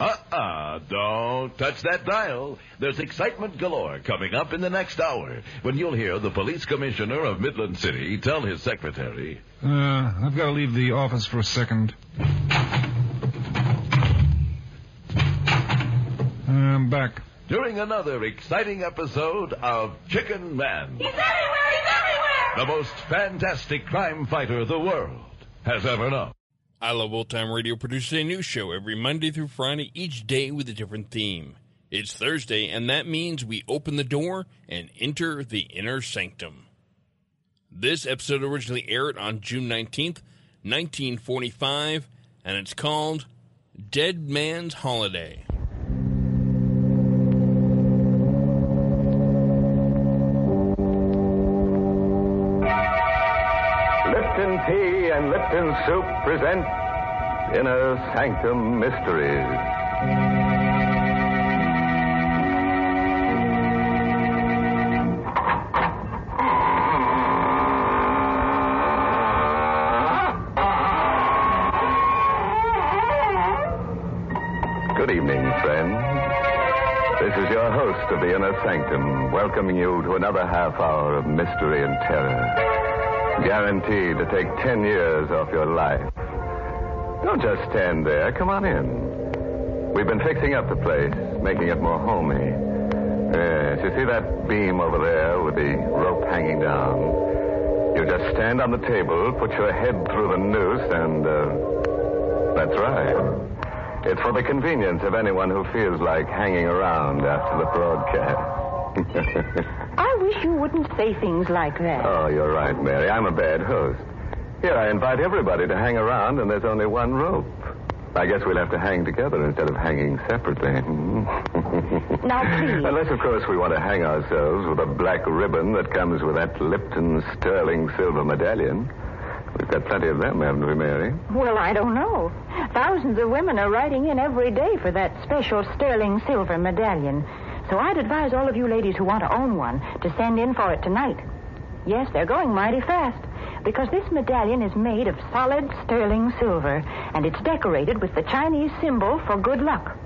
Uh-uh, don't touch that dial. There's excitement galore coming up in the next hour when you'll hear the police commissioner of Midland City tell his secretary, Uh, I've got to leave the office for a second. I'm back. during another exciting episode of Chicken Man, He's everywhere! He's everywhere! the most fantastic crime fighter the world has ever known. I Love Old Time Radio produces a new show every Monday through Friday, each day with a different theme. It's Thursday, and that means we open the door and enter the inner sanctum. This episode originally aired on June 19th, 1945, and it's called Dead Man's Holiday. Inner Sanctum Mysteries. Good evening, friends. This is your host of the Inner Sanctum, welcoming you to another half hour of mystery and terror guaranteed to take ten years off your life. Don't just stand there. Come on in. We've been fixing up the place, making it more homey. Yes, you see that beam over there with the rope hanging down? You just stand on the table, put your head through the noose, and, uh, that's right. It's for the convenience of anyone who feels like hanging around after the broadcast. I wish you wouldn't say things like that. Oh, you're right, Mary. I'm a bad host. Here, I invite everybody to hang around, and there's only one rope. I guess we'll have to hang together instead of hanging separately. Now, please. Unless, of course, we want to hang ourselves with a black ribbon that comes with that Lipton sterling silver medallion. We've got plenty of them, haven't we, Mary? Well, I don't know. Thousands of women are writing in every day for that special sterling silver medallion. So I'd advise all of you ladies who want to own one to send in for it tonight. Yes, they're going mighty fast because this medallion is made of solid sterling silver and it's decorated with the Chinese symbol for good luck.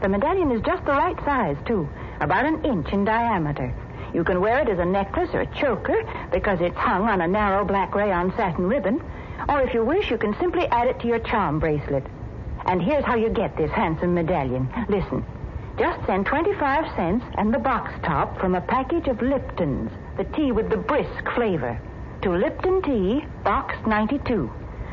The medallion is just the right size, too, about an inch in diameter. You can wear it as a necklace or a choker because it's hung on a narrow black rayon satin ribbon. Or if you wish, you can simply add it to your charm bracelet. And here's how you get this handsome medallion. Listen. Just send 25 cents and the box top from a package of Lipton's, the tea with the brisk flavor, to Lipton Tea, Box 92.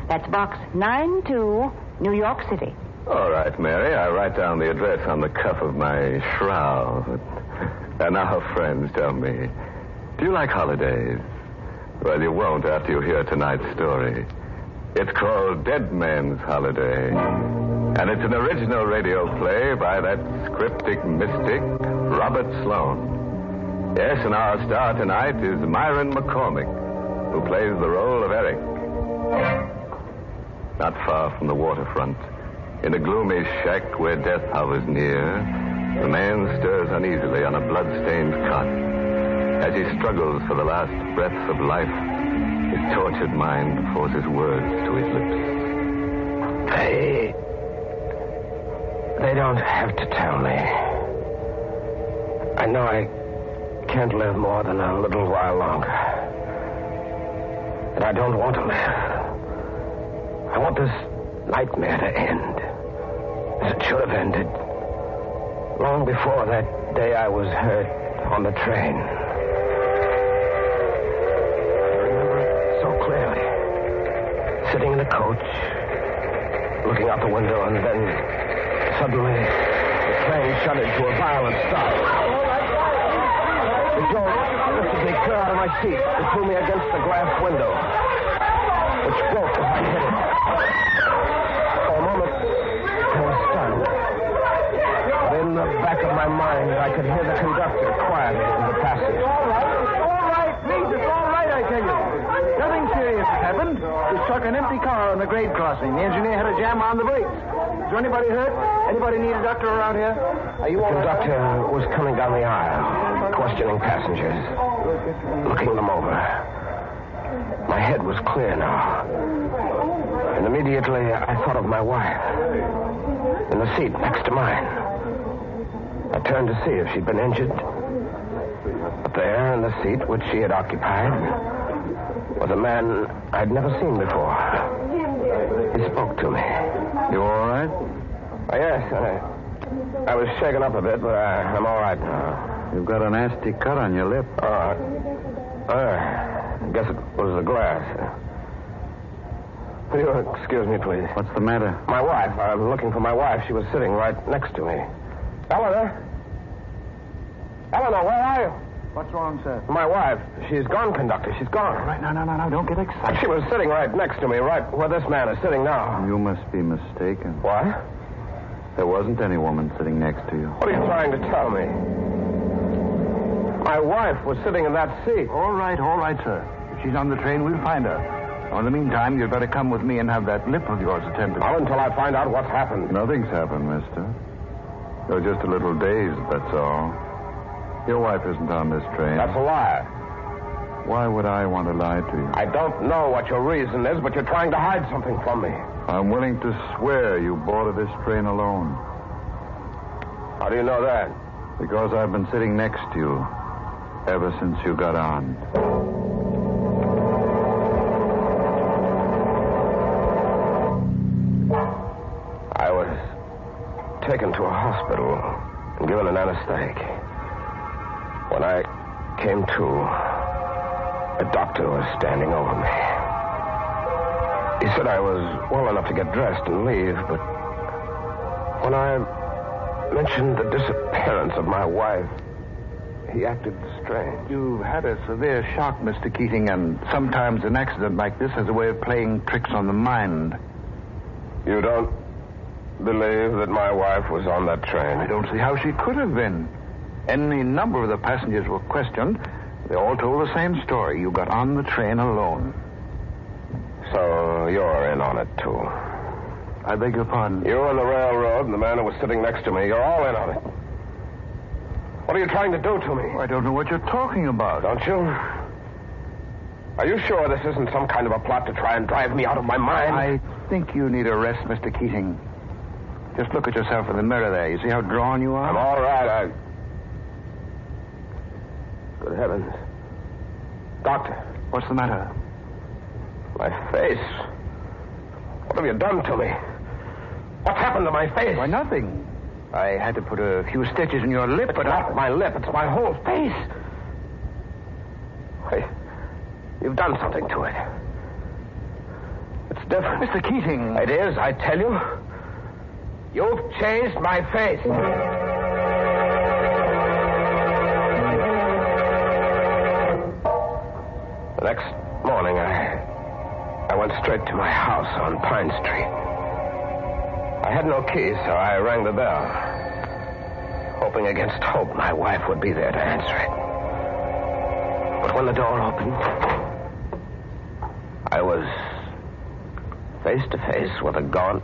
That's Box 92, New York City. All right, Mary. I write down the address on the cuff of my shroud. And now, friends, tell me, do you like holidays? Well, you won't after you hear tonight's story. It's called Dead Man's Holiday. And it's an original radio play by that cryptic mystic, Robert Sloane. Yes, and our star tonight is Myron McCormick, who plays the role of Eric. Not far from the waterfront, in a gloomy shack where death hovers near, the man stirs uneasily on a blood-stained cot. As he struggles for the last breaths of life, his tortured mind forces words to his lips. They. They don't have to tell me. I know I can't live more than a little while longer. And I don't want to live. I want this nightmare to end. As it should have ended. Long before that day I was hurt on the train. I remember it so clearly. Sitting in the coach, looking out the window, and then suddenly the train shuddered to a violent stop. The me clear out of my seat and threw me against the glass window, which broke as I hit it. For a moment, I was stunned. But in the back of my mind, I could hear the conductor quietly in the passage. All right, all right, please, it's all right, I tell you. Nothing serious has happened. We struck an empty car on the grade crossing. The engineer had a jam on the brakes. Is there anybody hurt? Anybody need a doctor around here? Are you The all right? conductor was coming down the aisle, questioning passengers, looking them over. My head was clear now. And immediately I thought of my wife in the seat next to mine. I turned to see if she'd been injured. But there in the seat which she had occupied was a man I'd never seen before. He spoke to me. You all right? Oh, yes, I, I was shaken up a bit, but I, I'm all right now. You've got a nasty cut on your lip. Oh, uh, I guess it was the glass. Will you excuse me, please? What's the matter? My wife. I'm looking for my wife. She was sitting right next to me. Eleanor? Eleanor, where are you? What's wrong, sir? My wife. She's gone, conductor. She's gone. All right, no, no, no, no, don't get excited. She was sitting right next to me, right where this man is sitting now. You must be mistaken. What? There wasn't any woman sitting next to you. What are you trying to tell me? My wife was sitting in that seat. All right, all right, sir. If she's on the train, we'll find her. Now, in the meantime, you'd better come with me and have that lip of yours attended. Not until I find out what's happened. Nothing's happened, mister. You're just a little dazed, that's all. Your wife isn't on this train. That's a lie. Why would I want to lie to you? I don't know what your reason is, but you're trying to hide something from me. I'm willing to swear you boarded this train alone. How do you know that? Because I've been sitting next to you ever since you got on. I was taken to a hospital and given an anesthetic. When I came to, a doctor was standing over me. He said I was well enough to get dressed and leave, but when I mentioned the disappearance of my wife, he acted strange. You've had a severe shock, Mr. Keating, and sometimes an accident like this has a way of playing tricks on the mind. You don't believe that my wife was on that train? I don't see how she could have been. Any number of the passengers were questioned. They all told the same story. You got on the train alone. So you're in on it, too. I beg your pardon. You and the railroad and the man who was sitting next to me, you're all in on it. What are you trying to do to me? I don't know what you're talking about. Don't you? Are you sure this isn't some kind of a plot to try and drive me out of my mind? I think you need a rest, Mr. Keating. Just look at yourself in the mirror there. You see how drawn you are? I'm all right. I. Good heavens. Doctor, What's the matter? my face. What have you done to me? What's happened to my face? Why, nothing. I had to put a few stitches in your lip, but not my lip, it's my whole face. Wait, you've done something to it. It's different. Mr. Keating. It is, I tell you. You've changed my face. The next morning, I, I went straight to my house on Pine Street. I had no key, so I rang the bell, hoping against hope my wife would be there to answer it. But when the door opened, I was face to face with a gaunt,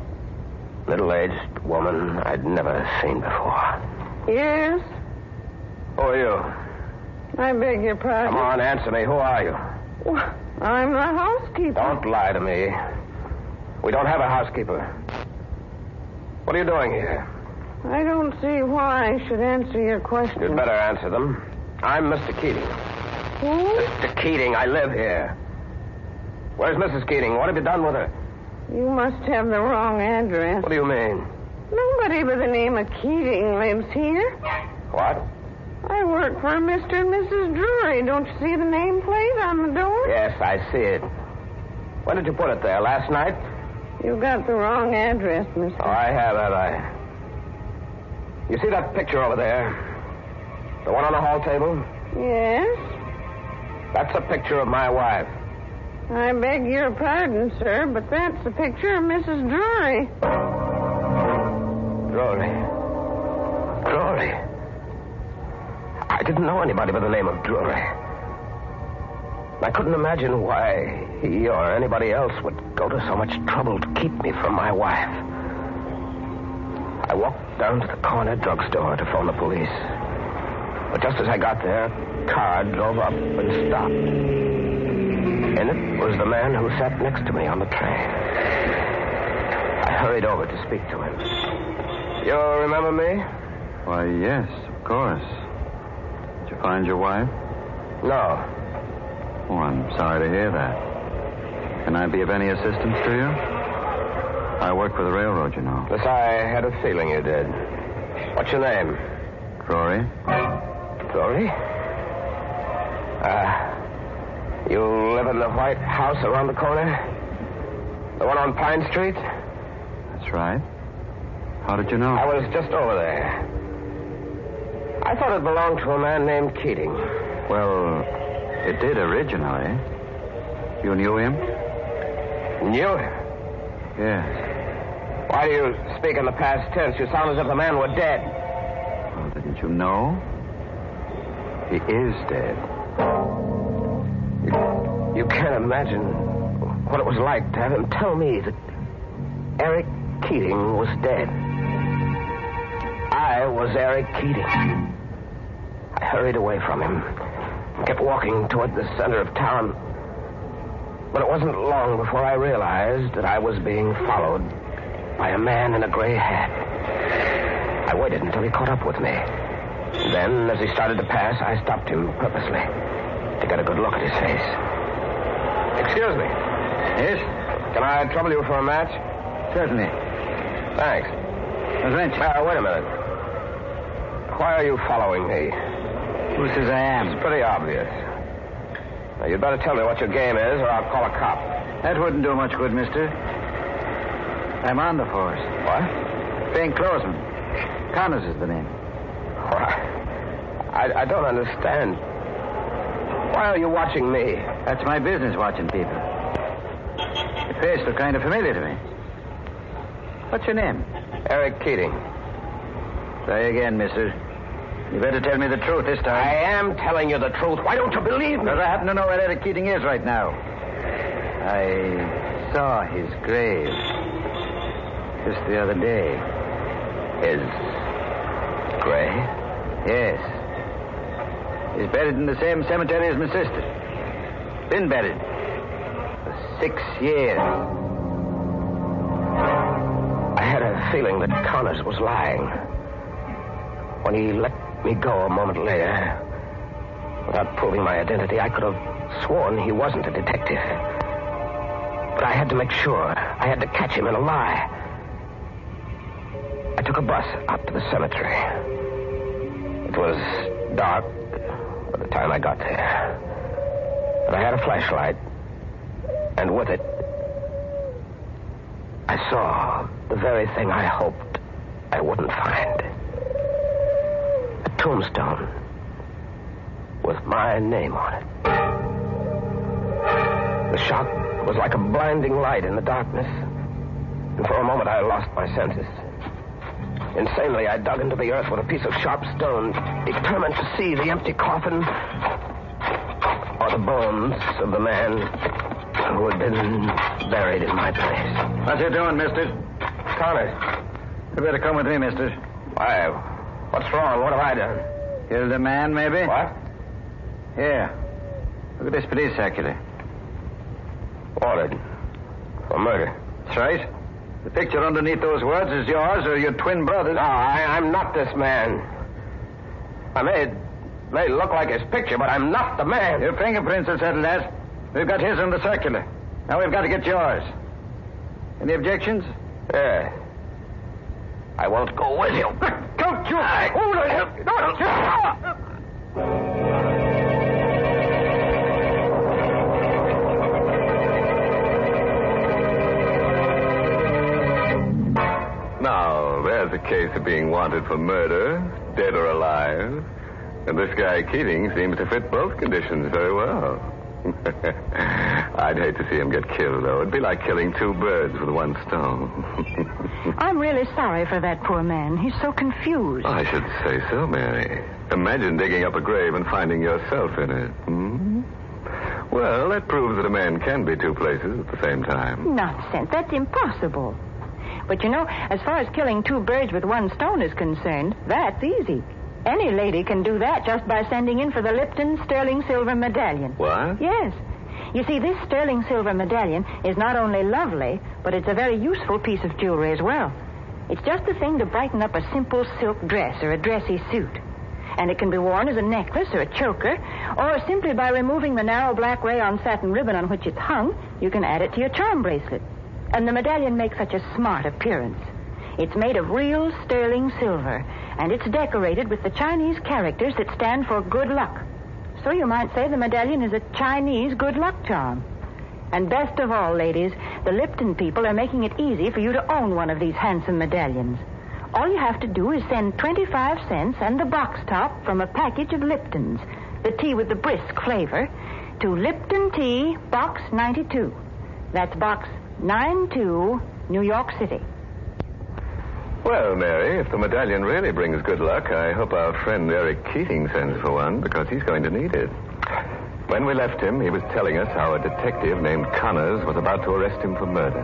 middle aged woman I'd never seen before. Yes, Who are you? I beg your pardon. Come on, answer me. Who are you? Well, I'm the housekeeper. Don't lie to me. We don't have a housekeeper. What are you doing here? I don't see why I should answer your question. You'd better answer them. I'm Mr. Keating. Who? Mr. Keating, I live here. Where's Mrs. Keating? What have you done with her? You must have the wrong address. What do you mean? Nobody by the name of Keating lives here. What? I work for Mr. and Mrs. Drury. Don't you see the nameplate on the door? Yes, I see it. When did you put it there? Last night? You got the wrong address, mister. Oh, I have, have I? You see that picture over there? The one on the hall table? Yes? That's a picture of my wife. I beg your pardon, sir, but that's the picture of Mrs. Drury. Drury. Drury. I didn't know anybody by the name of Drury. I couldn't imagine why he or anybody else would go to so much trouble to keep me from my wife. I walked down to the corner drugstore to phone the police. But just as I got there, a car drove up and stopped. In it was the man who sat next to me on the train. I hurried over to speak to him. You remember me? Why, yes, of course. Did you find your wife? No. Oh, I'm sorry to hear that. Can I be of any assistance to you? I work for the railroad, you know. Yes, I had a feeling you did. What's your name? Drury? Drury? Uh, you live in the white house around the corner? The one on Pine Street? That's right. How did you know? I was just over there. I thought it belonged to a man named Keating. Well, it did originally. You knew him? Knew him? Yes. Why do you speak in the past tense? You sound as if the man were dead. Well, didn't you know? He is dead. You, you can't imagine what it was like to have him tell me that Eric Keating was dead. I was Eric Keating. I hurried away from him, and kept walking toward the center of town. But it wasn't long before I realized that I was being followed by a man in a gray hat. I waited until he caught up with me. Then, as he started to pass, I stopped him purposely to get a good look at his face. Excuse me. Yes? Can I trouble you for a match? Certainly. Thanks. Wrench. Uh, wait a minute. Why are you following me? Who says I am? It's pretty obvious. Now, you'd better tell me what your game is, or I'll call a cop. That wouldn't do much good, mister. I'm on the force. What? Plainclothesman. Connors is the name. Why? I, I don't understand. Why are you watching me? That's my business, watching people. Your face looked kind of familiar to me. What's your name? Eric Keating. Try again, mister. You better tell me the truth this time. I am telling you the truth. Why don't you believe me? Because I happen to know where Eric Keating is right now. I saw his grave just the other day. His grave? Yes. He's buried in the same cemetery as my sister. Been buried for six years. I had a feeling that Connors was lying. When he let me go a moment later, without proving my identity, I could have sworn he wasn't a detective. But I had to make sure. I had to catch him in a lie. I took a bus out to the cemetery. It was dark by the time I got there. But I had a flashlight, and with it, I saw the very thing I hoped I wouldn't find. Tombstone with my name on it. The shock was like a blinding light in the darkness. And for a moment I lost my senses. Insanely, I dug into the earth with a piece of sharp stone, determined to see the empty coffin or the bones of the man who had been buried in my place. What are you doing, mister? Connor. You better come with me, mister. Why? What's wrong? What have I done? Killed a man, maybe? What? Here. Look at this police circular. Wanted. For murder. That's right. The picture underneath those words is yours or your twin brother's. No, I, I'm not this man. I may, may look like his picture, but I'm not the man. Your fingerprints will settle that. We've got his on the circular. Now we've got to get yours. Any objections? Yeah. I won't go with you. Don't you? i Oh, no, no, no. Now, there's a case of being wanted for murder, dead or alive. And this guy Keating seems to fit both conditions very well. I'd hate to see him get killed, though. It'd be like killing two birds with one stone. I'm really sorry for that poor man. He's so confused. I should say so, Mary. Imagine digging up a grave and finding yourself in it. Hmm? Well, that proves that a man can be two places at the same time. Nonsense. That's impossible. But you know, as far as killing two birds with one stone is concerned, that's easy. Any lady can do that just by sending in for the Lipton sterling silver medallion. What? Yes. You see, this sterling silver medallion is not only lovely, but it's a very useful piece of jewelry as well. It's just the thing to brighten up a simple silk dress or a dressy suit. And it can be worn as a necklace or a choker, or simply by removing the narrow black rayon satin ribbon on which it's hung, you can add it to your charm bracelet. And the medallion makes such a smart appearance. It's made of real sterling silver, and it's decorated with the Chinese characters that stand for good luck. So you might say the medallion is a Chinese good luck charm. And best of all, ladies, the Lipton people are making it easy for you to own one of these handsome medallions. All you have to do is send 25 cents and the box top from a package of Lipton's, the tea with the brisk flavor, to Lipton Tea, Box 92. That's Box 92, New York City. Well, Mary, if the medallion really brings good luck, I hope our friend Eric Keating sends for one because he's going to need it. When we left him, he was telling us how a detective named Connors was about to arrest him for murder.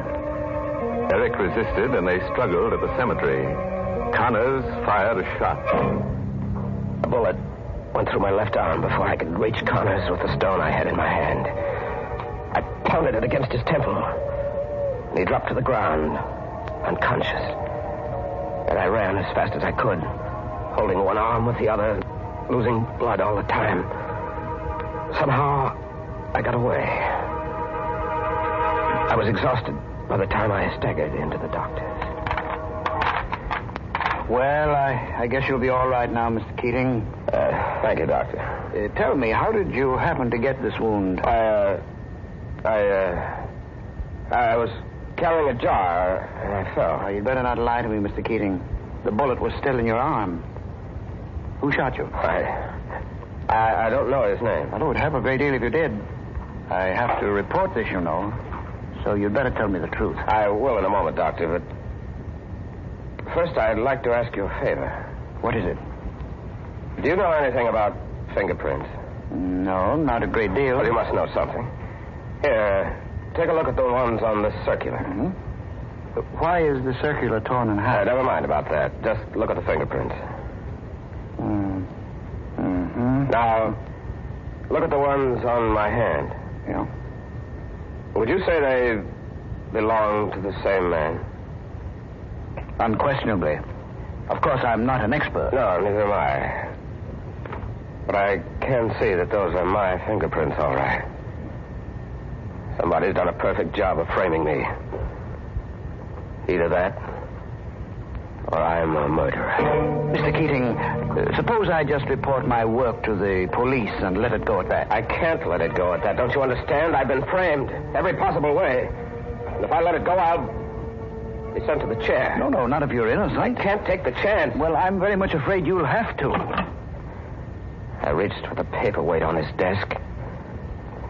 Eric resisted and they struggled at the cemetery. Connors fired a shot. A bullet went through my left arm before I could reach Connors with the stone I had in my hand. I pounded it against his temple, and he dropped to the ground, unconscious. And I ran as fast as I could, holding one arm with the other, losing blood all the time. Somehow, I got away. I was exhausted by the time I staggered into the doctor's. Well, I, I guess you'll be all right now, Mr. Keating. Uh, thank you, Doctor. Uh, tell me, how did you happen to get this wound? I, uh, I, uh, I was carrying a jar and I fell. Oh, you'd better not lie to me, Mr. Keating. The bullet was still in your arm. Who shot you? I, I, I don't know his name. Well, it would help a great deal if you did. I have to report this, you know. So you'd better tell me the truth. I will in a moment, Doctor, but first I'd like to ask you a favor. What is it? Do you know anything about fingerprints? No, not a great deal. Well, you must know something. Here, take a look at the ones on the circular. Mm-hmm. Why is the circular torn in half? Uh, never mind about that. Just look at the fingerprints. Mm. Mm-hmm. Now, look at the ones on my hand. Yeah. Would you say they belong to the same man? Unquestionably. Of course, I'm not an expert. No, neither am I. But I can see that those are my fingerprints, all right. Somebody's done a perfect job of framing me. Either that, or I'm a murderer. Mr. Keating, uh, suppose I just report my work to the police and let it go at that. I can't let it go at that. Don't you understand? I've been framed every possible way. And if I let it go, I'll be sent to the chair. No, no, not if you're innocent. I can't take the chance. Well, I'm very much afraid you'll have to. I reached for the paperweight on his desk.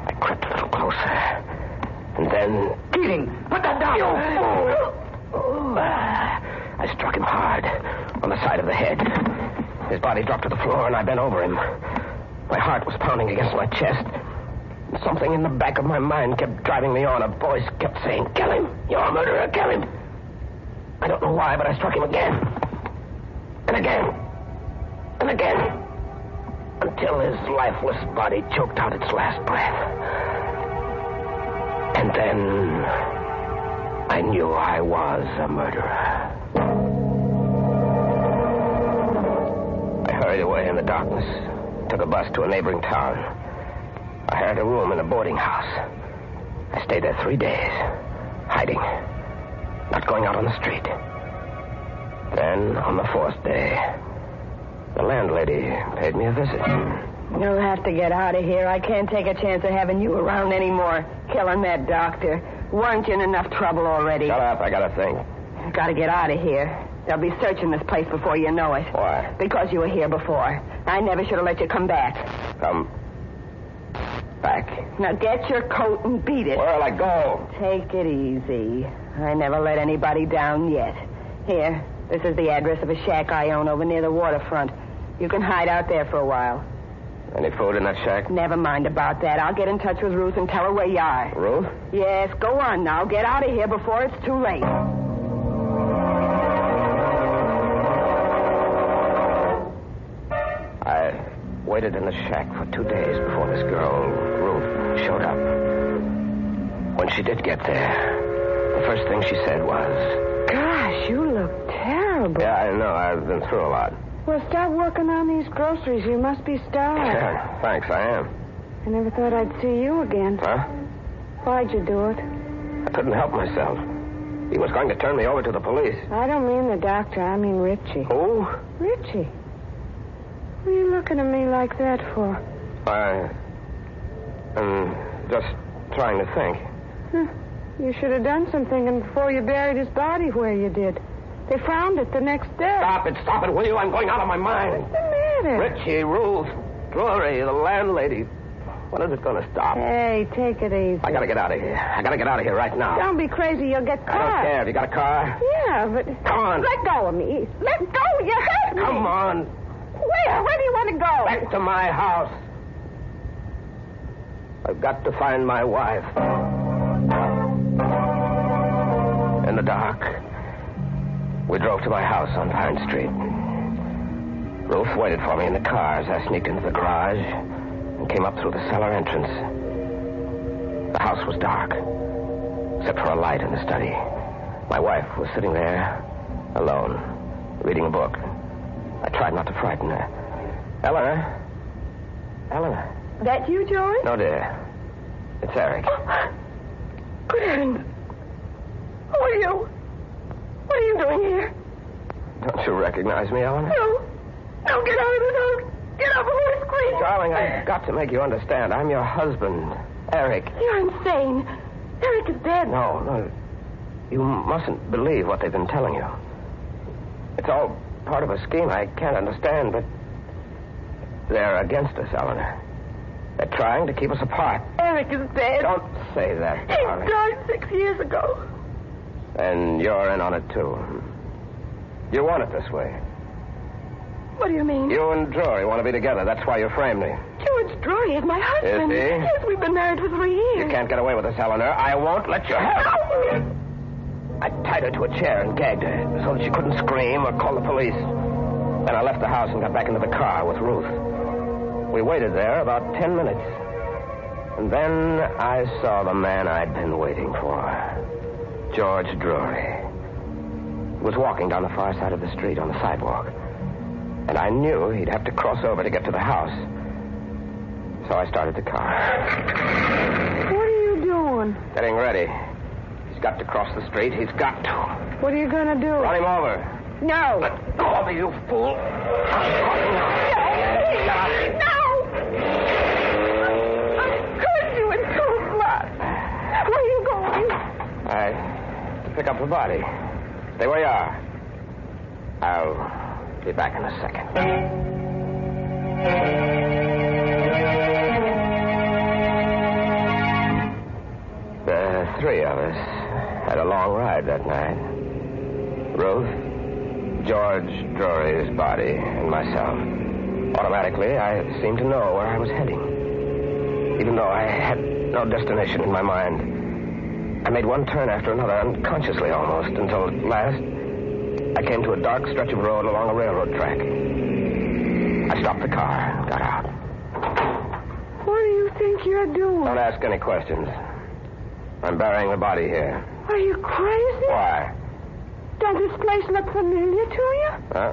I crept a little closer. And then. Keating, put that down! I struck him hard on the side of the head. His body dropped to the floor, and I bent over him. My heart was pounding against my chest. Something in the back of my mind kept driving me on. A voice kept saying, Kill him! You're a murderer! Kill him! I don't know why, but I struck him again. And again. And again. Until his lifeless body choked out its last breath. And then I knew I was a murderer. I hurried away in the darkness, took a bus to a neighboring town. I hired a room in a boarding house. I stayed there three days, hiding, not going out on the street. Then, on the fourth day, the landlady paid me a visit. You'll have to get out of here. I can't take a chance of having you around anymore. Killing that doctor. Weren't you in enough trouble already? Shut up, I gotta think. Gotta get out of here. They'll be searching this place before you know it. Why? Because you were here before. I never should have let you come back. Come back. Now get your coat and beat it. Where'll I go? Take it easy. I never let anybody down yet. Here, this is the address of a shack I own over near the waterfront. You can hide out there for a while. Any food in that shack? Never mind about that. I'll get in touch with Ruth and tell her where you are. Ruth? Yes, go on now. Get out of here before it's too late. I waited in the shack for two days before this girl, Ruth, showed up. When she did get there, the first thing she said was, Gosh, you look terrible. Yeah, I know. I've been through a lot. Well, start working on these groceries. You must be starved. Yeah, thanks, I am. I never thought I'd see you again. Huh? Why'd you do it? I couldn't help myself. He was going to turn me over to the police. I don't mean the doctor. I mean Richie. Who? Richie. What are you looking at me like that for? I. am just trying to think. Huh. You should have done some thinking before you buried his body where you did. They found it the next day. Stop it, stop it, will you? I'm going out of my mind. What's the matter? Richie, Ruth, Drury, the landlady. When is it going to stop? Hey, take it easy. I gotta get out of here. I gotta get out of here right now. Don't be crazy. You'll get caught. I don't care. Have you got a car? Yeah, but. Come on. Let go of me. Let go. You hurt me. Come on. Where? Where do you want to go? Back to my house. I've got to find my wife. In the dark, we drove to my house on Pine Street. Ruth waited for me in the car as I sneaked into the garage and came up through the cellar entrance. The house was dark, except for a light in the study. My wife was sitting there, alone, reading a book. I tried not to frighten her. Eleanor? Eleanor? That you, George? No, dear. It's Eric. Oh, good heavens. Who are you? What are you doing here? Don't you recognize me, Eleanor? No. No, get out of this house. Get out before I scream. Darling, I've got to make you understand. I'm your husband, Eric. You're insane. Eric is dead. No, no. You mustn't believe what they've been telling you. It's all part of a scheme I can't understand, but they're against us, Eleanor. They're trying to keep us apart. Eric is dead. Don't say that, darling. He died six years ago. And you're in on it, too. You want it this way. What do you mean? You and Drury want to be together. That's why you framed me. George Drury is my husband. Is he? Yes, we've been married for three years. You can't get away with this, Eleanor. I won't let you have it. I tied her to a chair and gagged her so that she couldn't scream or call the police. Then I left the house and got back into the car with Ruth. We waited there about ten minutes. And then I saw the man I'd been waiting for George Drury. He was walking down the far side of the street on the sidewalk. And I knew he'd have to cross over to get to the house. So I started the car. What are you doing? Getting ready. He's got to cross the street. He's got to. What are you going to do? Run him over. No. Let go of me, you fool. No. I cursed you in cold blood. Where are you going? I pick up the body. Stay where you are. I'll be back in a second. The three of us had a long ride that night. Ruth, George Drury's body, and myself. Automatically, I seemed to know where I was heading. Even though I had no destination in my mind. I made one turn after another, unconsciously almost, until at last I came to a dark stretch of road along a railroad track. I stopped the car, got out. What do you think you're doing? Don't ask any questions. I'm burying the body here. Are you crazy? Why? Does this place look familiar to you? Huh?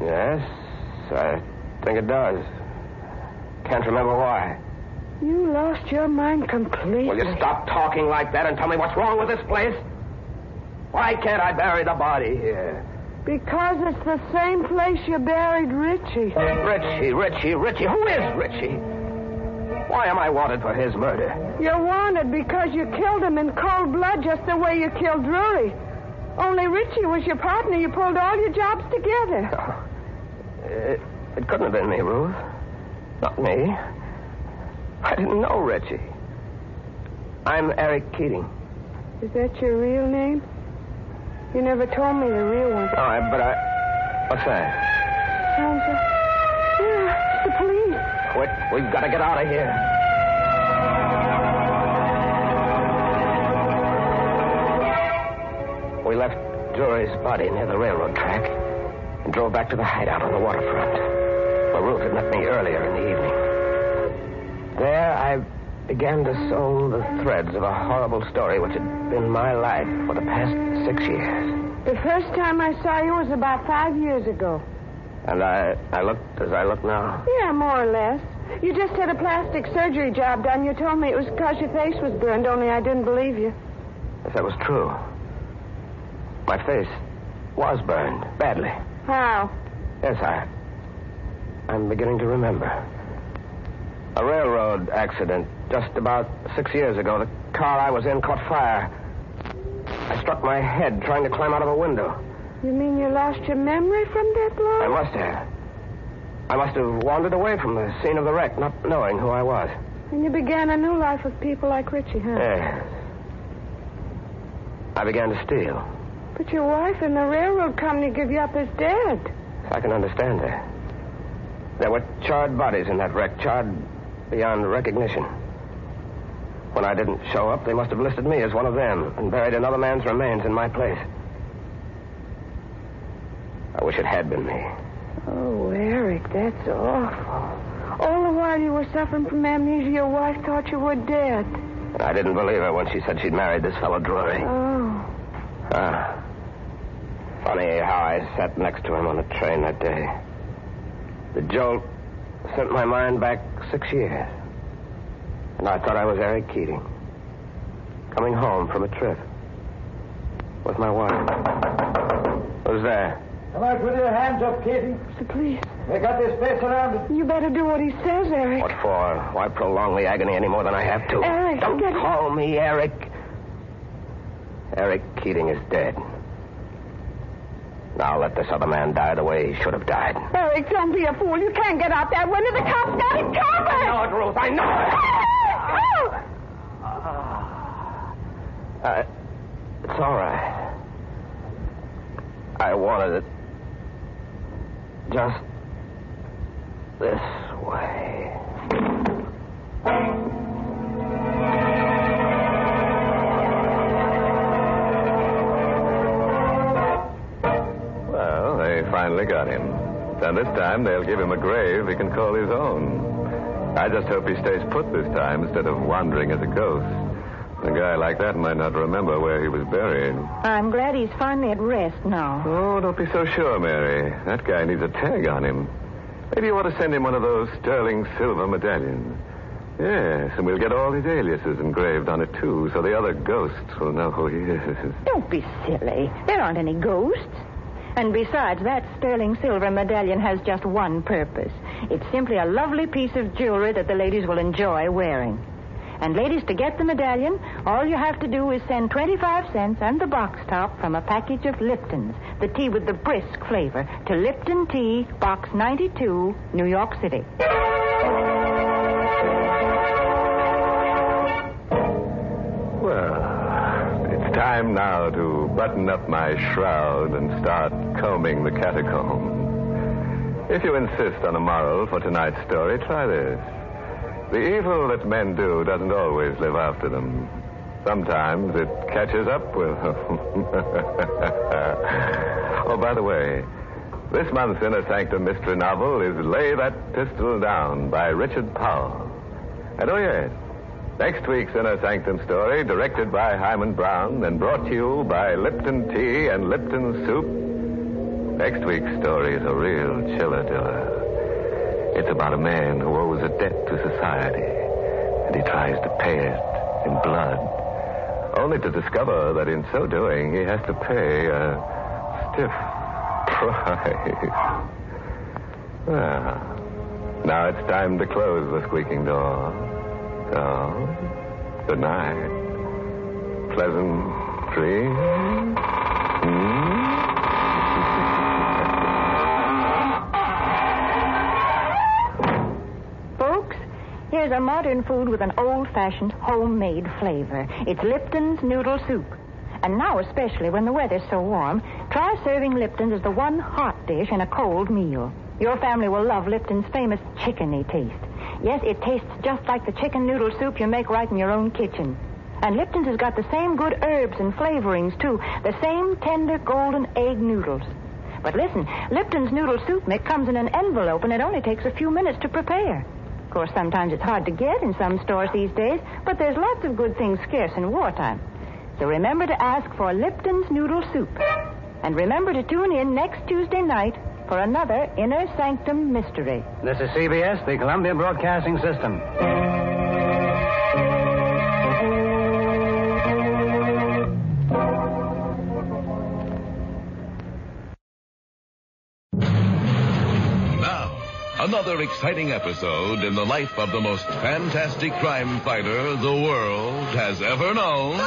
Yes, I think it does. Can't remember why. You lost your mind completely. Will you stop talking like that and tell me what's wrong with this place? Why can't I bury the body here? Because it's the same place you buried Richie. Richie, Richie, Richie. Who is Richie? Why am I wanted for his murder? You're wanted because you killed him in cold blood just the way you killed Drury. Only Richie was your partner. You pulled all your jobs together. Oh, it, it couldn't have been me, Ruth. Not me. I didn't know Richie. I'm Eric Keating. Is that your real name? You never told me the real one. Oh, All right, but I. What's that? Sounds like. Yeah, it's the police. Quick, we've got to get out of here. We left Drury's body near the railroad track and drove back to the hideout on the waterfront, Ruth had met me earlier in the evening. There, I began to sew the threads of a horrible story which had been my life for the past six years. The first time I saw you was about five years ago. And I, I looked as I look now. Yeah, more or less. You just had a plastic surgery job done. You told me it was because your face was burned, only I didn't believe you. If that was true, my face was burned badly. How? Yes, I. I'm beginning to remember. A railroad accident just about six years ago. The car I was in caught fire. I struck my head trying to climb out of a window. You mean you lost your memory from that blow? I must have. I must have wandered away from the scene of the wreck, not knowing who I was. And you began a new life with people like Richie, huh? Yes. I began to steal. But your wife and the railroad company give you up as dead. I can understand that. There were charred bodies in that wreck, charred beyond recognition. When I didn't show up, they must have listed me as one of them and buried another man's remains in my place. I wish it had been me. Oh, Eric, that's awful. All the while you were suffering from amnesia, your wife thought you were dead. I didn't believe her when she said she'd married this fellow Drury. Oh. Ah. Funny how I sat next to him on the train that day. The jolt sent my mind back six years. And I thought I was Eric Keating. Coming home from a trip. With my wife. Who's there? Come out with your hands up, Keating. It's the police. They got this place surrounded. You better do what he says, Eric. What for? Why prolong the agony any more than I have to? Eric, Don't get- call me Eric. Eric Keating is dead. Now let this other man die the way he should have died. Eric, don't be a fool. You can't get out that window. The cops got it covered. I know it, Ruth. I know it. Eric! Oh! Uh, it's all right. I wanted it just this way. Finally got him. And this time they'll give him a grave he can call his own. I just hope he stays put this time instead of wandering as a ghost. A guy like that might not remember where he was buried. I'm glad he's finally at rest now. Oh, don't be so sure, Mary. That guy needs a tag on him. Maybe you ought to send him one of those sterling silver medallions. Yes, and we'll get all his aliases engraved on it, too, so the other ghosts will know who he is. Don't be silly. There aren't any ghosts. And besides, that sterling silver medallion has just one purpose. It's simply a lovely piece of jewelry that the ladies will enjoy wearing. And ladies, to get the medallion, all you have to do is send 25 cents and the box top from a package of Lipton's, the tea with the brisk flavor, to Lipton Tea, Box 92, New York City. Time now to button up my shroud and start combing the catacomb. If you insist on a moral for tonight's story, try this. The evil that men do doesn't always live after them. Sometimes it catches up with them. oh, by the way, this month's Inner Sanctum mystery novel is Lay That Pistol Down by Richard Powell. And oh, yes, next week's Inner Sanctum story, directed by Himan Brown and brought to you by Lipton Tea and Lipton Soup. Next week's story is a real chiller diller. It's about a man who owes a debt to society, and he tries to pay it in blood. only to discover that in so doing he has to pay a stiff price. Well, now it's time to close the squeaking door. Good night. Pleasant dreams. Hmm? Folks, here's a modern food with an old-fashioned homemade flavor. It's Lipton's noodle soup. And now, especially when the weather's so warm, try serving Lipton's as the one hot dish in a cold meal. Your family will love Lipton's famous chickeny taste. Yes, it tastes just like the chicken noodle soup you make right in your own kitchen. And Lipton's has got the same good herbs and flavorings, too. The same tender golden egg noodles. But listen, Lipton's noodle soup mix comes in an envelope and it only takes a few minutes to prepare. Of course, sometimes it's hard to get in some stores these days, but there's lots of good things scarce in wartime. So remember to ask for Lipton's noodle soup. And remember to tune in next Tuesday night for another Inner Sanctum Mystery. This is CBS, the Columbia Broadcasting System. Now, another exciting episode in the life of the most fantastic crime fighter the world has ever known.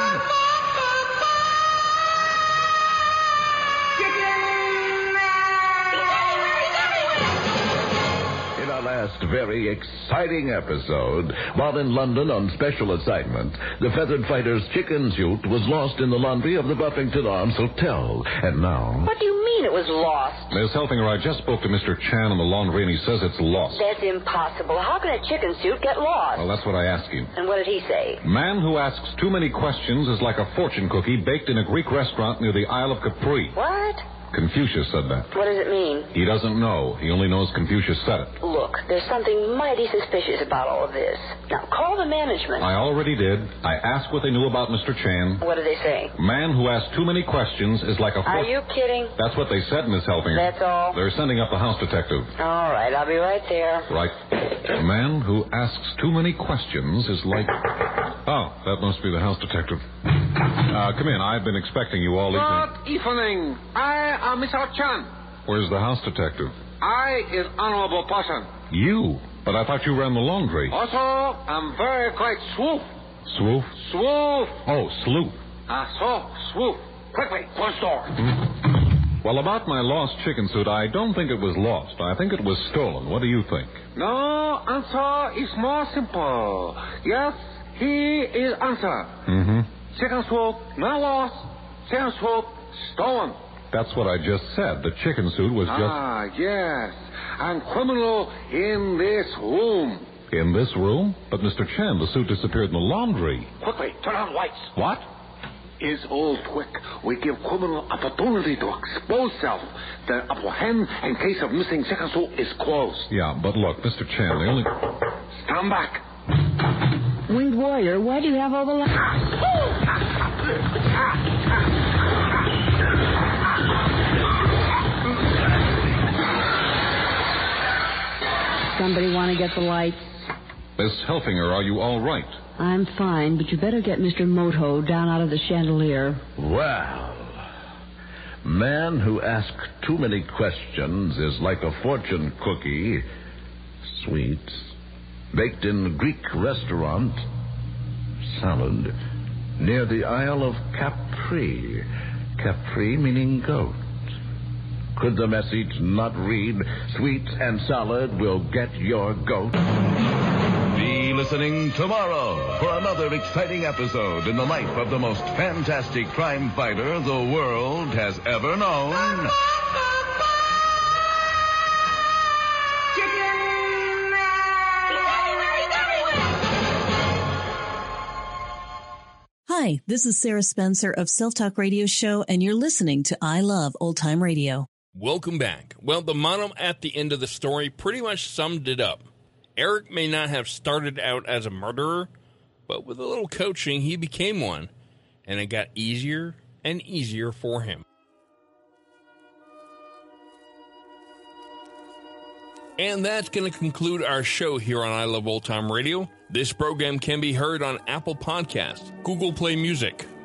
Last very exciting episode, while in London on special assignment, the feathered fighter's chicken suit was lost in the laundry of the Buffington Arms Hotel. And now. What do you mean it was lost? Miss Helfinger, I just spoke to Mr. Chan in the laundry, and he says it's lost. That's impossible. How can a chicken suit get lost? Well, that's what I asked him. And what did he say? Man who asks too many questions is like a fortune cookie baked in a Greek restaurant near the Isle of Capri. What? Confucius said that. What does it mean? He doesn't know. He only knows Confucius said it. Look, there's something mighty suspicious about all of this. Now, call the management. I already did. I asked what they knew about Mr. Chan. What did they say? Man who asks too many questions is like a Are you kidding? That's what they said, Miss Helfinger. That's all? They're sending up the house detective. All right, I'll be right there. Right. A man who asks too many questions is like. Oh, that must be the house detective. Uh, come in. I've been expecting you all evening. Good evening. I am Mr. Chan. Where's the house detective? I is honorable person. You? But I thought you ran the laundry. Also, I'm very quite swoop. Swoof? Swoop. Oh, sleuth. Ah, so, swoop. Quickly, close door. Well, about my lost chicken suit, I don't think it was lost. I think it was stolen. What do you think? No, answer is more simple. Yes, he is answer. Mm-hmm. Chicken swoop, not lost. Chicken swoop, stolen. That's what I just said. The chicken suit was just Ah, yes. And criminal in this room. in this room. But Mr. Chan, the suit disappeared in the laundry. Quickly, turn on lights. What? is all quick. We give criminal opportunity to expose self. The upper hand in case of missing chicken suit is closed. Yeah, but look, Mr. Chan, the only. Stand back. Winged warrior, why do you have all the lights? Ah, ah, ah, Somebody want to get the lights? Miss Helfinger, are you all right? I'm fine, but you better get Mr. Moto down out of the chandelier. Well, man who asks too many questions is like a fortune cookie, sweet, baked in Greek restaurant, salad, near the Isle of Capri. Capri meaning goat. Could the message not read, sweet and salad will get your goat? Be listening tomorrow for another exciting episode in the life of the most fantastic crime fighter the world has ever known. Hi, this is Sarah Spencer of Self Talk Radio Show, and you're listening to I Love Old Time Radio. Welcome back. Well, the motto at the end of the story pretty much summed it up. Eric may not have started out as a murderer, but with a little coaching, he became one, and it got easier and easier for him. And that's going to conclude our show here on I Love Old Time Radio. This program can be heard on Apple Podcasts, Google Play Music,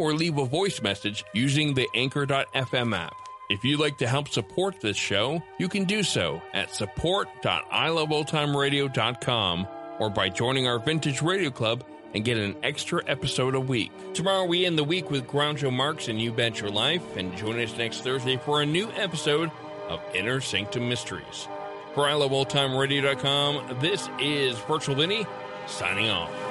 or leave a voice message using the Anchor.fm app. If you'd like to help support this show, you can do so at support.iloveoldtimeradio.com or by joining our Vintage Radio Club and get an extra episode a week. Tomorrow we end the week with Groucho Marx and You Bet Your Life, and join us next Thursday for a new episode of Inner Sanctum Mysteries. For iloveoldtimeradio.com, this is Virtual Vinny signing off.